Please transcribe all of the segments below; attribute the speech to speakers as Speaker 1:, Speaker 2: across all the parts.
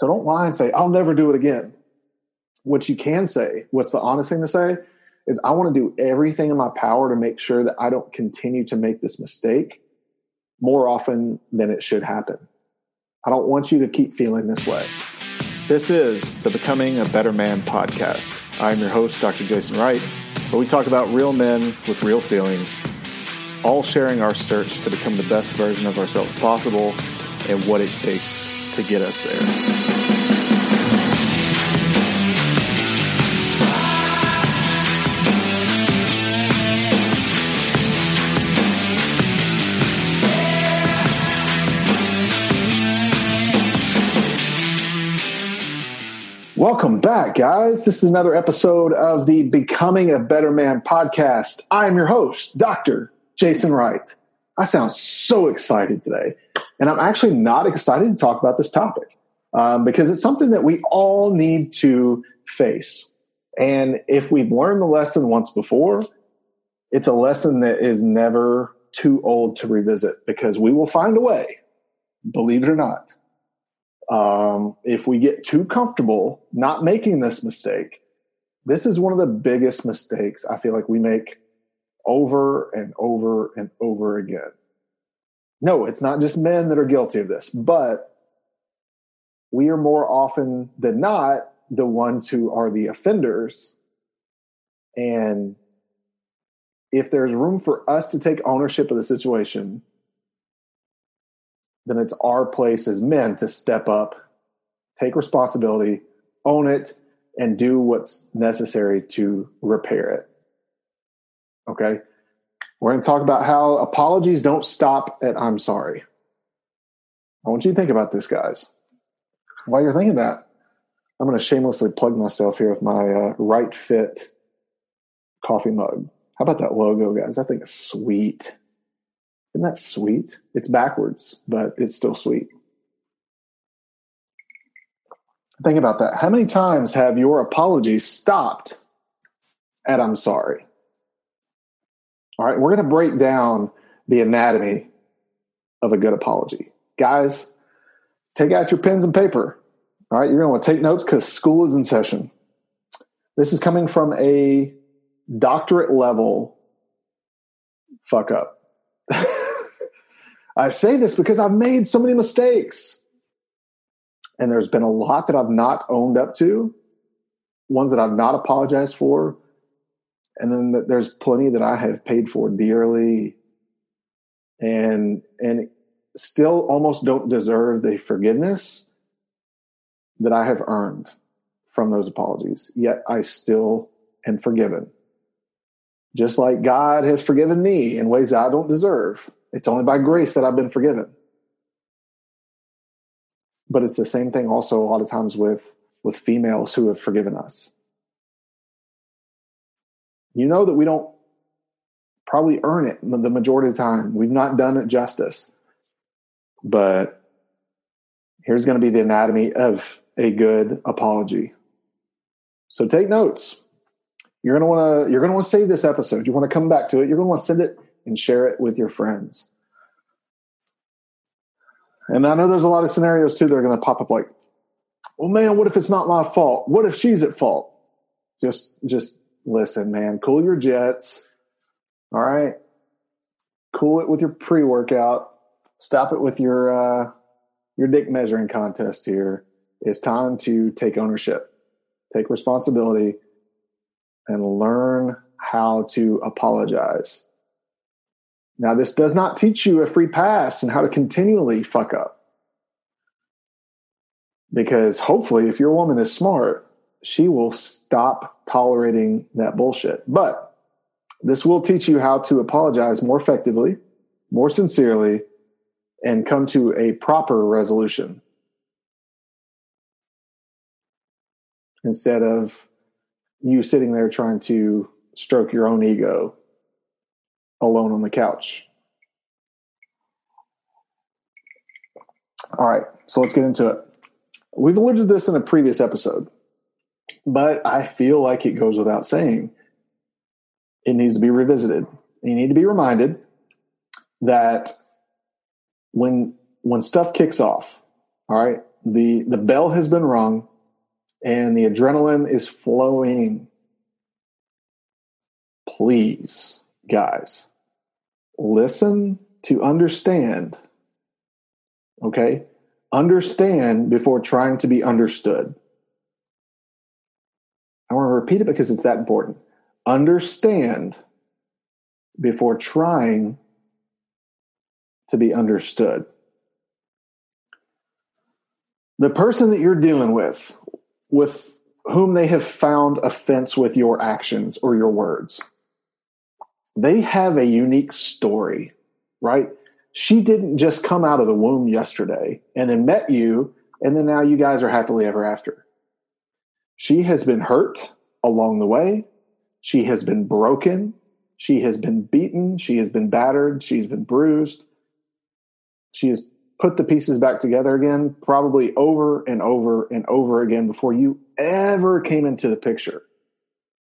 Speaker 1: So don't lie and say, I'll never do it again. What you can say, what's the honest thing to say, is I want to do everything in my power to make sure that I don't continue to make this mistake more often than it should happen. I don't want you to keep feeling this way. This is the Becoming a Better Man podcast. I'm your host, Dr. Jason Wright, where we talk about real men with real feelings, all sharing our search to become the best version of ourselves possible and what it takes to get us there. Welcome back, guys. This is another episode of the Becoming a Better Man podcast. I am your host, Dr. Jason Wright. I sound so excited today, and I'm actually not excited to talk about this topic um, because it's something that we all need to face. And if we've learned the lesson once before, it's a lesson that is never too old to revisit because we will find a way, believe it or not, um, if we get too comfortable not making this mistake, this is one of the biggest mistakes I feel like we make over and over and over again. No, it's not just men that are guilty of this, but we are more often than not the ones who are the offenders. And if there's room for us to take ownership of the situation, then it's our place as men to step up, take responsibility, own it, and do what's necessary to repair it. Okay? We're going to talk about how apologies don't stop at I'm sorry. I want you to think about this, guys. While you're thinking that, I'm going to shamelessly plug myself here with my uh, right fit coffee mug. How about that logo, guys? I think it's sweet. Isn't that sweet? It's backwards, but it's still sweet. Think about that. How many times have your apologies stopped at I'm sorry? All right, we're going to break down the anatomy of a good apology. Guys, take out your pens and paper. All right, you're going to want to take notes because school is in session. This is coming from a doctorate level fuck up. I say this because I've made so many mistakes. And there's been a lot that I've not owned up to, ones that I've not apologized for. And then there's plenty that I have paid for dearly and and still almost don't deserve the forgiveness that I have earned from those apologies. Yet I still am forgiven. Just like God has forgiven me in ways I don't deserve. It's only by grace that I've been forgiven. But it's the same thing also a lot of times with, with females who have forgiven us. You know that we don't probably earn it the majority of the time. We've not done it justice. But here's going to be the anatomy of a good apology. So take notes. You're going to want to you're going to want to save this episode. You want to come back to it. You're going to want to send it and share it with your friends. And I know there's a lot of scenarios too that are going to pop up like, well, man, what if it's not my fault? What if she's at fault? Just, just listen, man, cool your jets. All right. Cool it with your pre workout. Stop it with your, uh, your dick measuring contest here. It's time to take ownership, take responsibility, and learn how to apologize. Now, this does not teach you a free pass and how to continually fuck up. Because hopefully, if your woman is smart, she will stop tolerating that bullshit. But this will teach you how to apologize more effectively, more sincerely, and come to a proper resolution. Instead of you sitting there trying to stroke your own ego alone on the couch. All right, so let's get into it. We've alluded to this in a previous episode, but I feel like it goes without saying. It needs to be revisited. You need to be reminded that when when stuff kicks off, all right, The the bell has been rung and the adrenaline is flowing. Please, guys, listen to understand. Okay? Understand before trying to be understood. I want to repeat it because it's that important. Understand before trying to be understood. The person that you're dealing with, with whom they have found offense with your actions or your words, they have a unique story, right? She didn't just come out of the womb yesterday and then met you, and then now you guys are happily ever after. She has been hurt along the way. She has been broken. She has been beaten. She has been battered. She's been bruised. She has put the pieces back together again, probably over and over and over again before you ever came into the picture.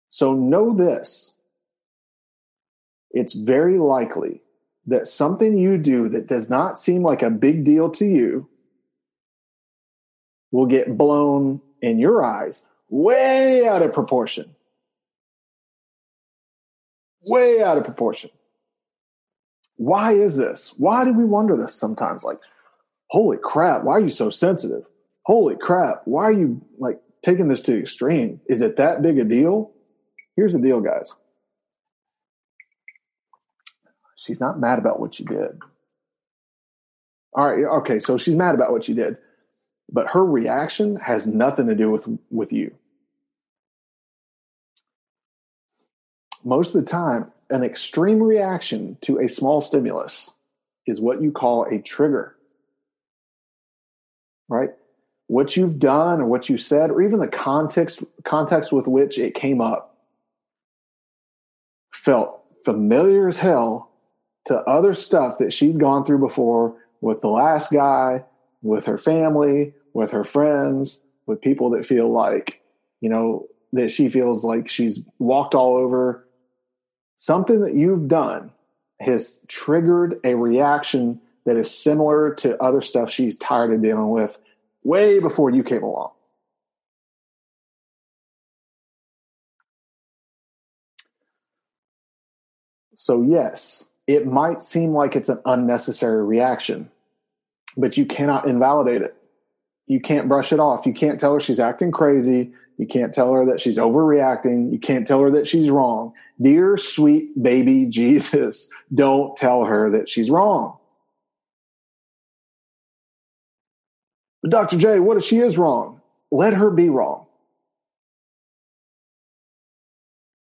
Speaker 1: So know this it's very likely that something you do that does not seem like a big deal to you will get blown in your eyes way out of proportion. Way out of proportion. Why is this? Why do we wonder this sometimes? Like, holy crap, why are you so sensitive? Holy crap, why are you like taking this to the extreme? Is it that big a deal? Here's the deal, guys. She's not mad about what you did. All right, okay, so she's mad about what you did, but her reaction has nothing to do with with you. Most of the time, an extreme reaction to a small stimulus is what you call a trigger. Right? What you've done or what you said, or even the context context with which it came up, felt familiar as hell to other stuff that she's gone through before with the last guy, with her family, with her friends, with people that feel like, you know, that she feels like she's walked all over something that you've done has triggered a reaction that is similar to other stuff she's tired of dealing with way before you came along. So, yes, it might seem like it's an unnecessary reaction, but you cannot invalidate it. You can't brush it off. You can't tell her she's acting crazy. You can't tell her that she's overreacting. You can't tell her that she's wrong. Dear sweet baby Jesus, don't tell her that she's wrong. But Dr. J, what if she is wrong? Let her be wrong.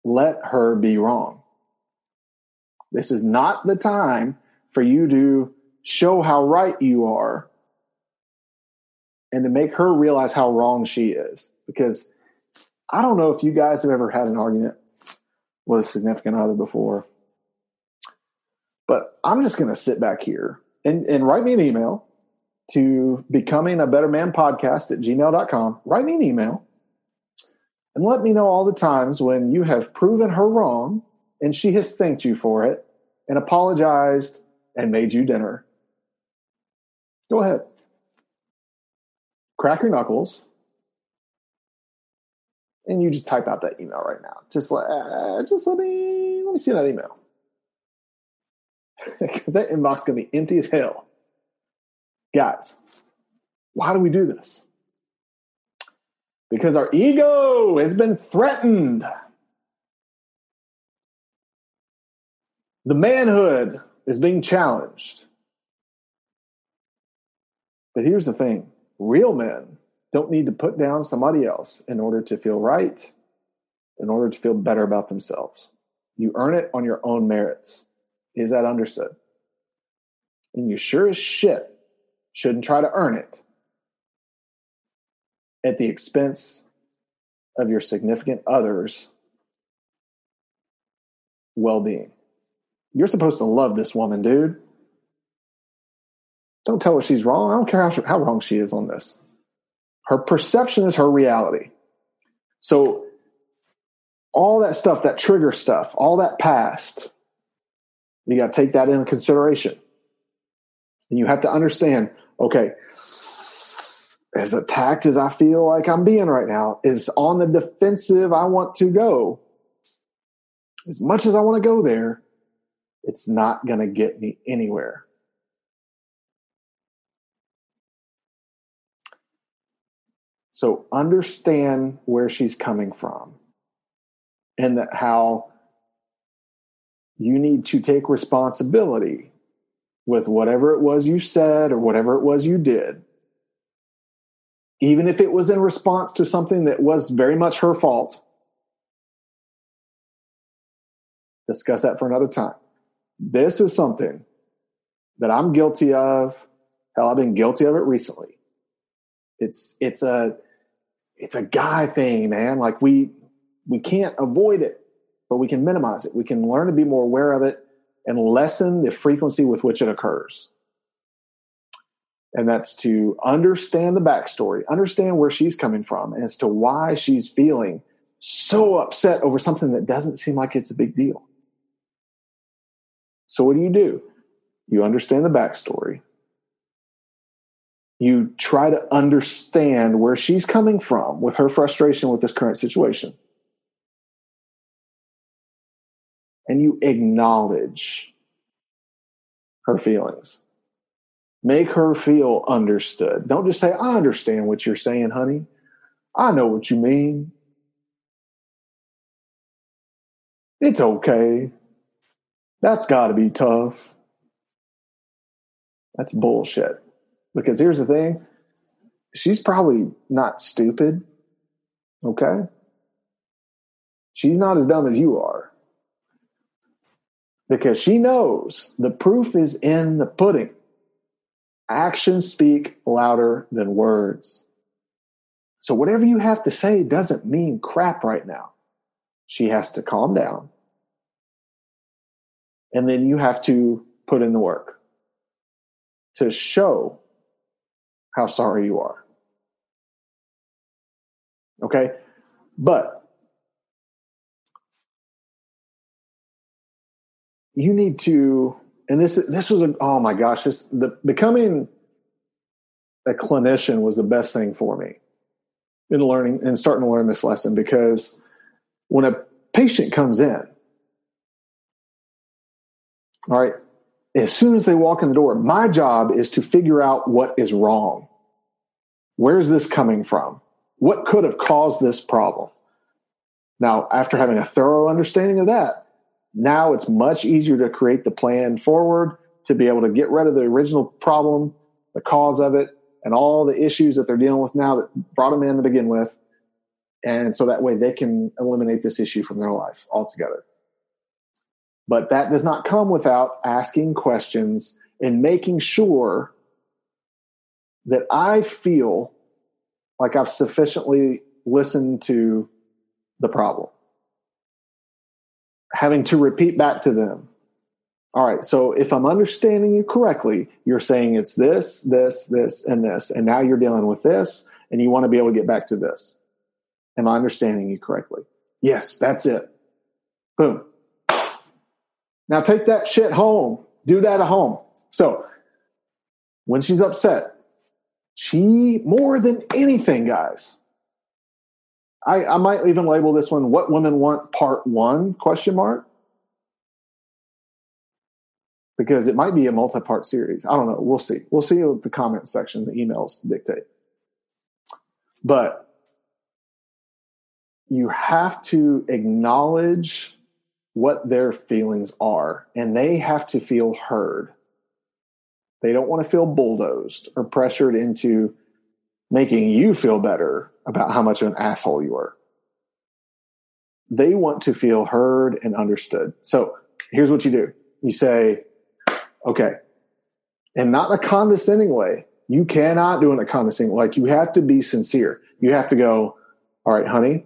Speaker 1: Let her be wrong. This is not the time for you to show how right you are and to make her realize how wrong she is. Because I don't know if you guys have ever had an argument with a significant other before, but I'm just going to sit back here and, and write me an email to becoming a better man podcast at gmail.com. Write me an email and let me know all the times when you have proven her wrong and she has thanked you for it and apologized and made you dinner. Go ahead. Crack your knuckles and you just type out that email right now. Just let, uh, just let me let me see that email because that inbox is gonna be empty as hell, guys. Why do we do this? Because our ego has been threatened. The manhood is being challenged. But here's the thing real men don't need to put down somebody else in order to feel right, in order to feel better about themselves. You earn it on your own merits. Is that understood? And you sure as shit shouldn't try to earn it at the expense of your significant other's well being. You're supposed to love this woman, dude. Don't tell her she's wrong. I don't care how, how wrong she is on this. Her perception is her reality. So, all that stuff, that trigger stuff, all that past, you got to take that into consideration. And you have to understand okay, as attacked as I feel like I'm being right now, is on the defensive I want to go, as much as I want to go there, it's not going to get me anywhere. So understand where she's coming from and that how you need to take responsibility with whatever it was you said or whatever it was you did. Even if it was in response to something that was very much her fault. Discuss that for another time. This is something that I'm guilty of. Hell, I've been guilty of it recently. It's it's a it's a guy thing, man. Like we we can't avoid it, but we can minimize it. We can learn to be more aware of it and lessen the frequency with which it occurs. And that's to understand the backstory, understand where she's coming from as to why she's feeling so upset over something that doesn't seem like it's a big deal. So, what do you do? You understand the backstory you try to understand where she's coming from with her frustration with this current situation. And you acknowledge her feelings. Make her feel understood. Don't just say, I understand what you're saying, honey. I know what you mean. It's okay. That's got to be tough. That's bullshit. Because here's the thing she's probably not stupid. Okay? She's not as dumb as you are. Because she knows the proof is in the pudding. Actions speak louder than words. So, whatever you have to say doesn't mean crap right now. She has to calm down. And then you have to put in the work to show how sorry you are. Okay? But you need to and this this was a oh my gosh this the becoming a clinician was the best thing for me in learning and starting to learn this lesson because when a patient comes in all right as soon as they walk in the door, my job is to figure out what is wrong. Where's this coming from? What could have caused this problem? Now, after having a thorough understanding of that, now it's much easier to create the plan forward to be able to get rid of the original problem, the cause of it, and all the issues that they're dealing with now that brought them in to begin with. And so that way they can eliminate this issue from their life altogether. But that does not come without asking questions and making sure that I feel like I've sufficiently listened to the problem. Having to repeat back to them. All right, so if I'm understanding you correctly, you're saying it's this, this, this, and this, and now you're dealing with this, and you want to be able to get back to this. Am I understanding you correctly? Yes, that's it. Boom. Now take that shit home. Do that at home. So when she's upset, she more than anything, guys. I, I might even label this one "What Women Want Part One?" question mark because it might be a multi-part series. I don't know. We'll see. We'll see what the comment section, the emails dictate. But you have to acknowledge what their feelings are, and they have to feel heard. They don't want to feel bulldozed or pressured into making you feel better about how much of an asshole you are. They want to feel heard and understood. So here's what you do you say, okay, and not in a condescending way. You cannot do it in a condescending like you have to be sincere. You have to go, all right, honey,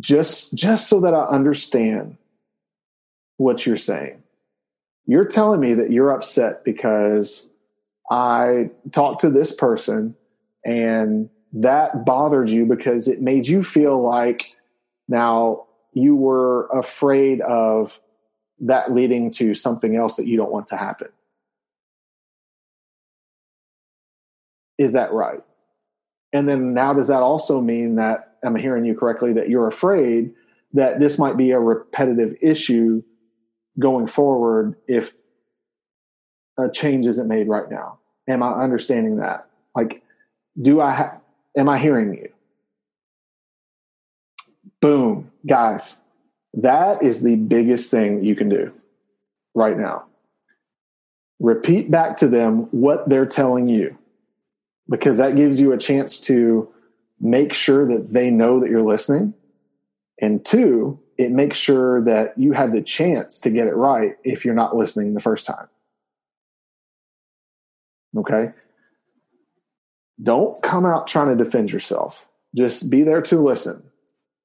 Speaker 1: just just so that I understand what you're saying. You're telling me that you're upset because I talked to this person and that bothered you because it made you feel like now you were afraid of that leading to something else that you don't want to happen. is that right? And then now, does that also mean that, am hearing you correctly, that you're afraid that this might be a repetitive issue going forward if a change isn't made right now? Am I understanding that? Like, do I, ha- am I hearing you? Boom, guys. That is the biggest thing you can do right now. Repeat back to them what they're telling you because that gives you a chance to make sure that they know that you're listening. And two, it makes sure that you have the chance to get it right if you're not listening the first time. Okay? Don't come out trying to defend yourself. Just be there to listen.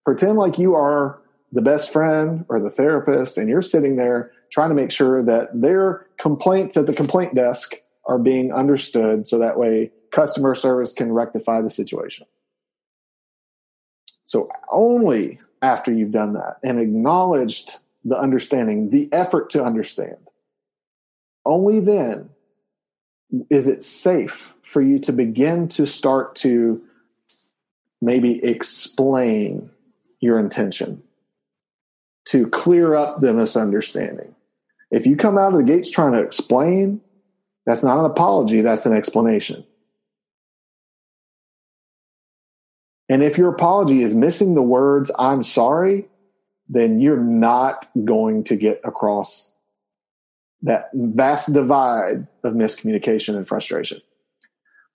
Speaker 1: Pretend like you are the best friend or the therapist and you're sitting there trying to make sure that their complaints at the complaint desk are being understood so that way customer service can rectify the situation. So only after you've done that and acknowledged the understanding, the effort to understand, only then is it safe for you to begin to start to maybe explain your intention to clear up the misunderstanding. If you come out of the gates trying to explain, that's not an apology, that's an explanation. And if your apology is missing the words, I'm sorry, then you're not going to get across that vast divide of miscommunication and frustration.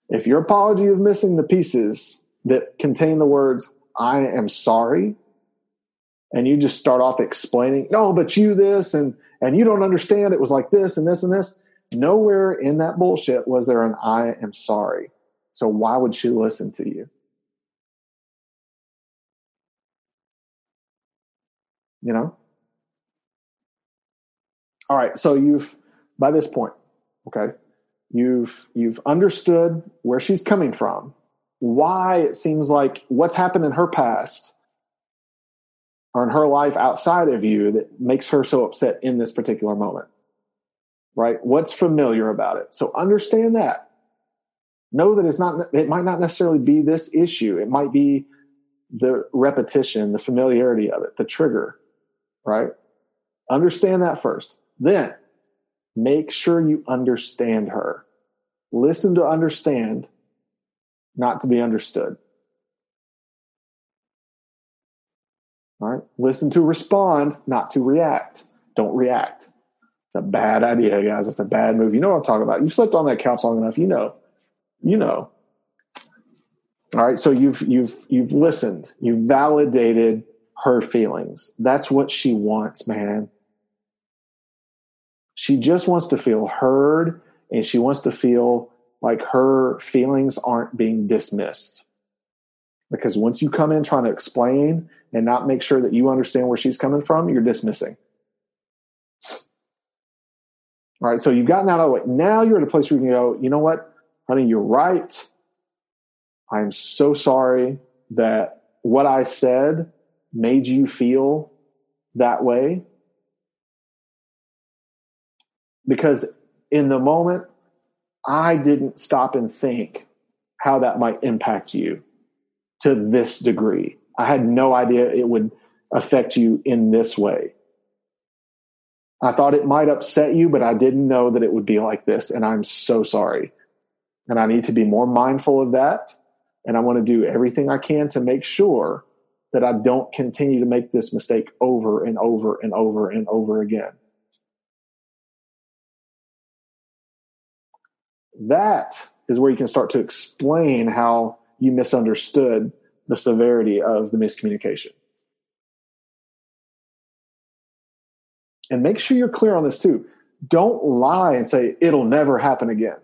Speaker 1: If your apology is missing the pieces that contain the words, I am sorry, and you just start off explaining, no, but you this and and you don't understand it was like this and this and this. Nowhere in that bullshit was there an I am sorry. So why would she listen to you? You know? All right, so you've by this point, okay, you've you've understood where she's coming from, why it seems like what's happened in her past or in her life outside of you that makes her so upset in this particular moment? Right? What's familiar about it? So understand that. Know that it's not, it might not necessarily be this issue. It might be the repetition, the familiarity of it, the trigger, right? Understand that first. Then make sure you understand her. Listen to understand, not to be understood. All right. Listen to respond, not to react. Don't react. It's a bad idea, guys. It's a bad move. You know what I'm talking about. You slept on that couch long enough. You know. You know. All right. So you've you've you've listened. You've validated her feelings. That's what she wants, man. She just wants to feel heard and she wants to feel like her feelings aren't being dismissed. Because once you come in trying to explain and not make sure that you understand where she's coming from, you're dismissing. All right, so you've gotten out of the way. Now you're at a place where you can go, you know what, honey, you're right. I'm so sorry that what I said made you feel that way. Because in the moment, I didn't stop and think how that might impact you to this degree. I had no idea it would affect you in this way. I thought it might upset you, but I didn't know that it would be like this. And I'm so sorry. And I need to be more mindful of that. And I want to do everything I can to make sure that I don't continue to make this mistake over and over and over and over again. That is where you can start to explain how you misunderstood the severity of the miscommunication. And make sure you're clear on this too. Don't lie and say, it'll never happen again.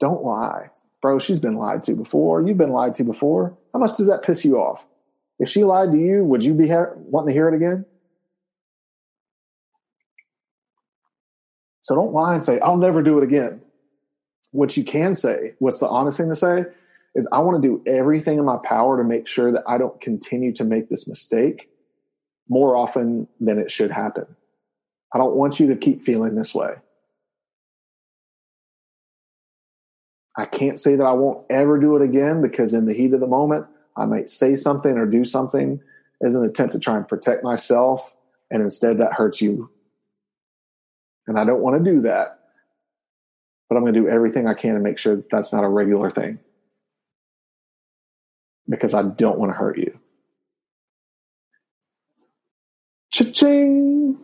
Speaker 1: Don't lie. Bro, she's been lied to before. You've been lied to before. How much does that piss you off? If she lied to you, would you be ha- wanting to hear it again? So don't lie and say, I'll never do it again. What you can say, what's the honest thing to say, is I want to do everything in my power to make sure that I don't continue to make this mistake more often than it should happen. I don't want you to keep feeling this way. I can't say that I won't ever do it again because in the heat of the moment, I might say something or do something as an attempt to try and protect myself. And instead, that hurts you. And I don't want to do that. But I'm going to do everything I can to make sure that that's not a regular thing because I don't want to hurt you. Cha-ching!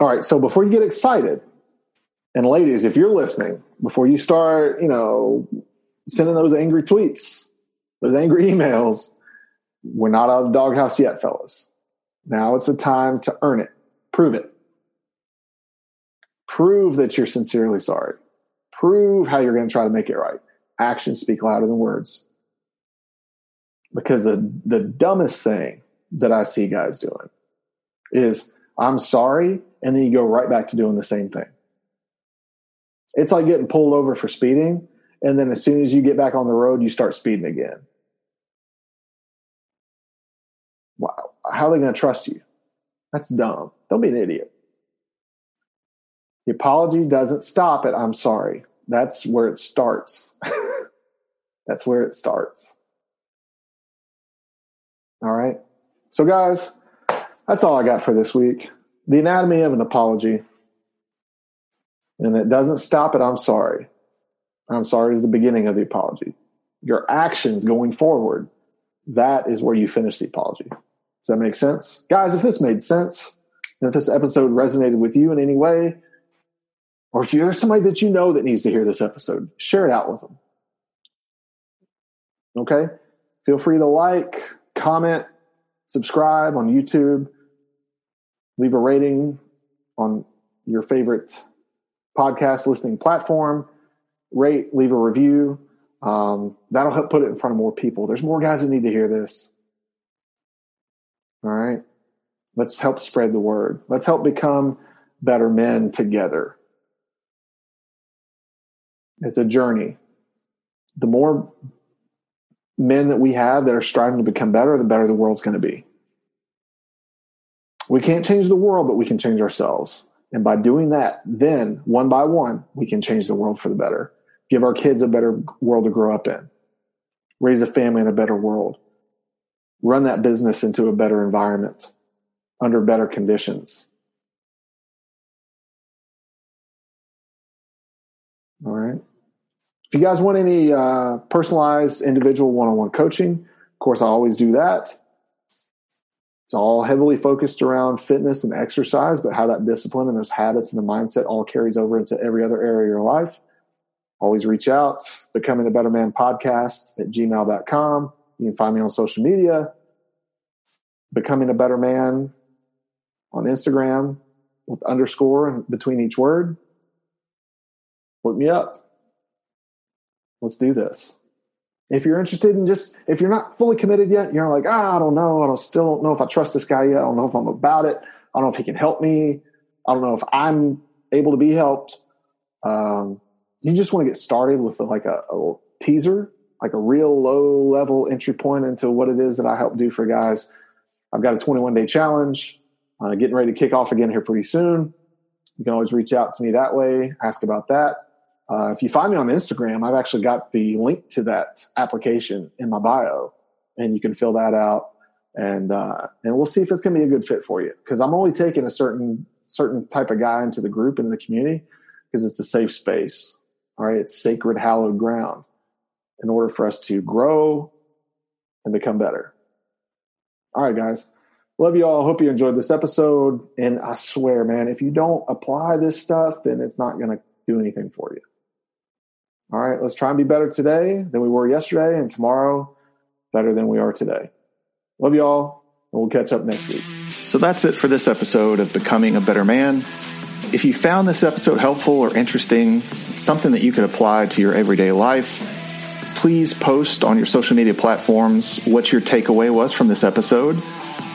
Speaker 1: All right, so before you get excited, and ladies, if you're listening, before you start, you know, sending those angry tweets, those angry emails, we're not out of the doghouse yet, fellas. Now it's the time to earn it. Prove it. Prove that you're sincerely sorry. Prove how you're going to try to make it right. Actions speak louder than words. Because the, the dumbest thing that I see guys doing is I'm sorry, and then you go right back to doing the same thing. It's like getting pulled over for speeding, and then as soon as you get back on the road, you start speeding again. Wow. How are they going to trust you? That's dumb. Don't be an idiot. The apology doesn't stop at I'm sorry. That's where it starts. That's where it starts. All right. So, guys, that's all I got for this week. The anatomy of an apology. And it doesn't stop at I'm sorry. I'm sorry is the beginning of the apology. Your actions going forward, that is where you finish the apology. Does that make sense? Guys, if this made sense, and if this episode resonated with you in any way, or if you there's somebody that you know that needs to hear this episode, share it out with them. Okay? Feel free to like, comment, subscribe on YouTube, leave a rating on your favorite podcast listening platform, rate, leave a review. Um, that'll help put it in front of more people. There's more guys that need to hear this. All right. Let's help spread the word. Let's help become better men together. It's a journey. The more men that we have that are striving to become better, the better the world's going to be. We can't change the world, but we can change ourselves. And by doing that, then one by one, we can change the world for the better. Give our kids a better world to grow up in. Raise a family in a better world. Run that business into a better environment under better conditions. All right. If you guys want any uh, personalized individual one on one coaching, of course, I always do that. It's all heavily focused around fitness and exercise, but how that discipline and those habits and the mindset all carries over into every other area of your life. Always reach out, becoming a better man podcast at gmail.com. You can find me on social media, becoming a better man on Instagram with underscore between each word. Look me up. Let's do this if you're interested in just if you're not fully committed yet you're like ah, i don't know. I don't still don't know if i trust this guy yet. I don't know if i'm about it. I don't know if he can help me. I don't know if i'm able to be helped. Um, you just want to get started with like a, a teaser like a real low level entry point into what it is that i help do for guys. I've got a 21 day challenge. Uh, getting ready to kick off again here pretty soon. You can always reach out to me that way ask about that uh, if you find me on Instagram, I've actually got the link to that application in my bio, and you can fill that out, and uh, and we'll see if it's going to be a good fit for you. Because I'm only taking a certain certain type of guy into the group and the community because it's a safe space. All right, it's sacred, hallowed ground. In order for us to grow and become better. All right, guys. Love you all. Hope you enjoyed this episode. And I swear, man, if you don't apply this stuff, then it's not going to do anything for you. All right, let's try and be better today than we were yesterday, and tomorrow better than we are today. Love you all, and we'll catch up next week.
Speaker 2: So that's it for this episode of Becoming a Better Man. If you found this episode helpful or interesting, something that you could apply to your everyday life, please post on your social media platforms what your takeaway was from this episode,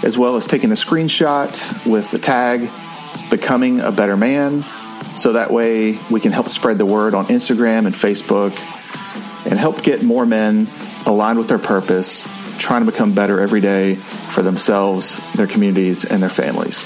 Speaker 2: as well as taking a screenshot with the tag Becoming a Better Man so that way we can help spread the word on Instagram and Facebook and help get more men aligned with their purpose, trying to become better every day for themselves, their communities, and their families.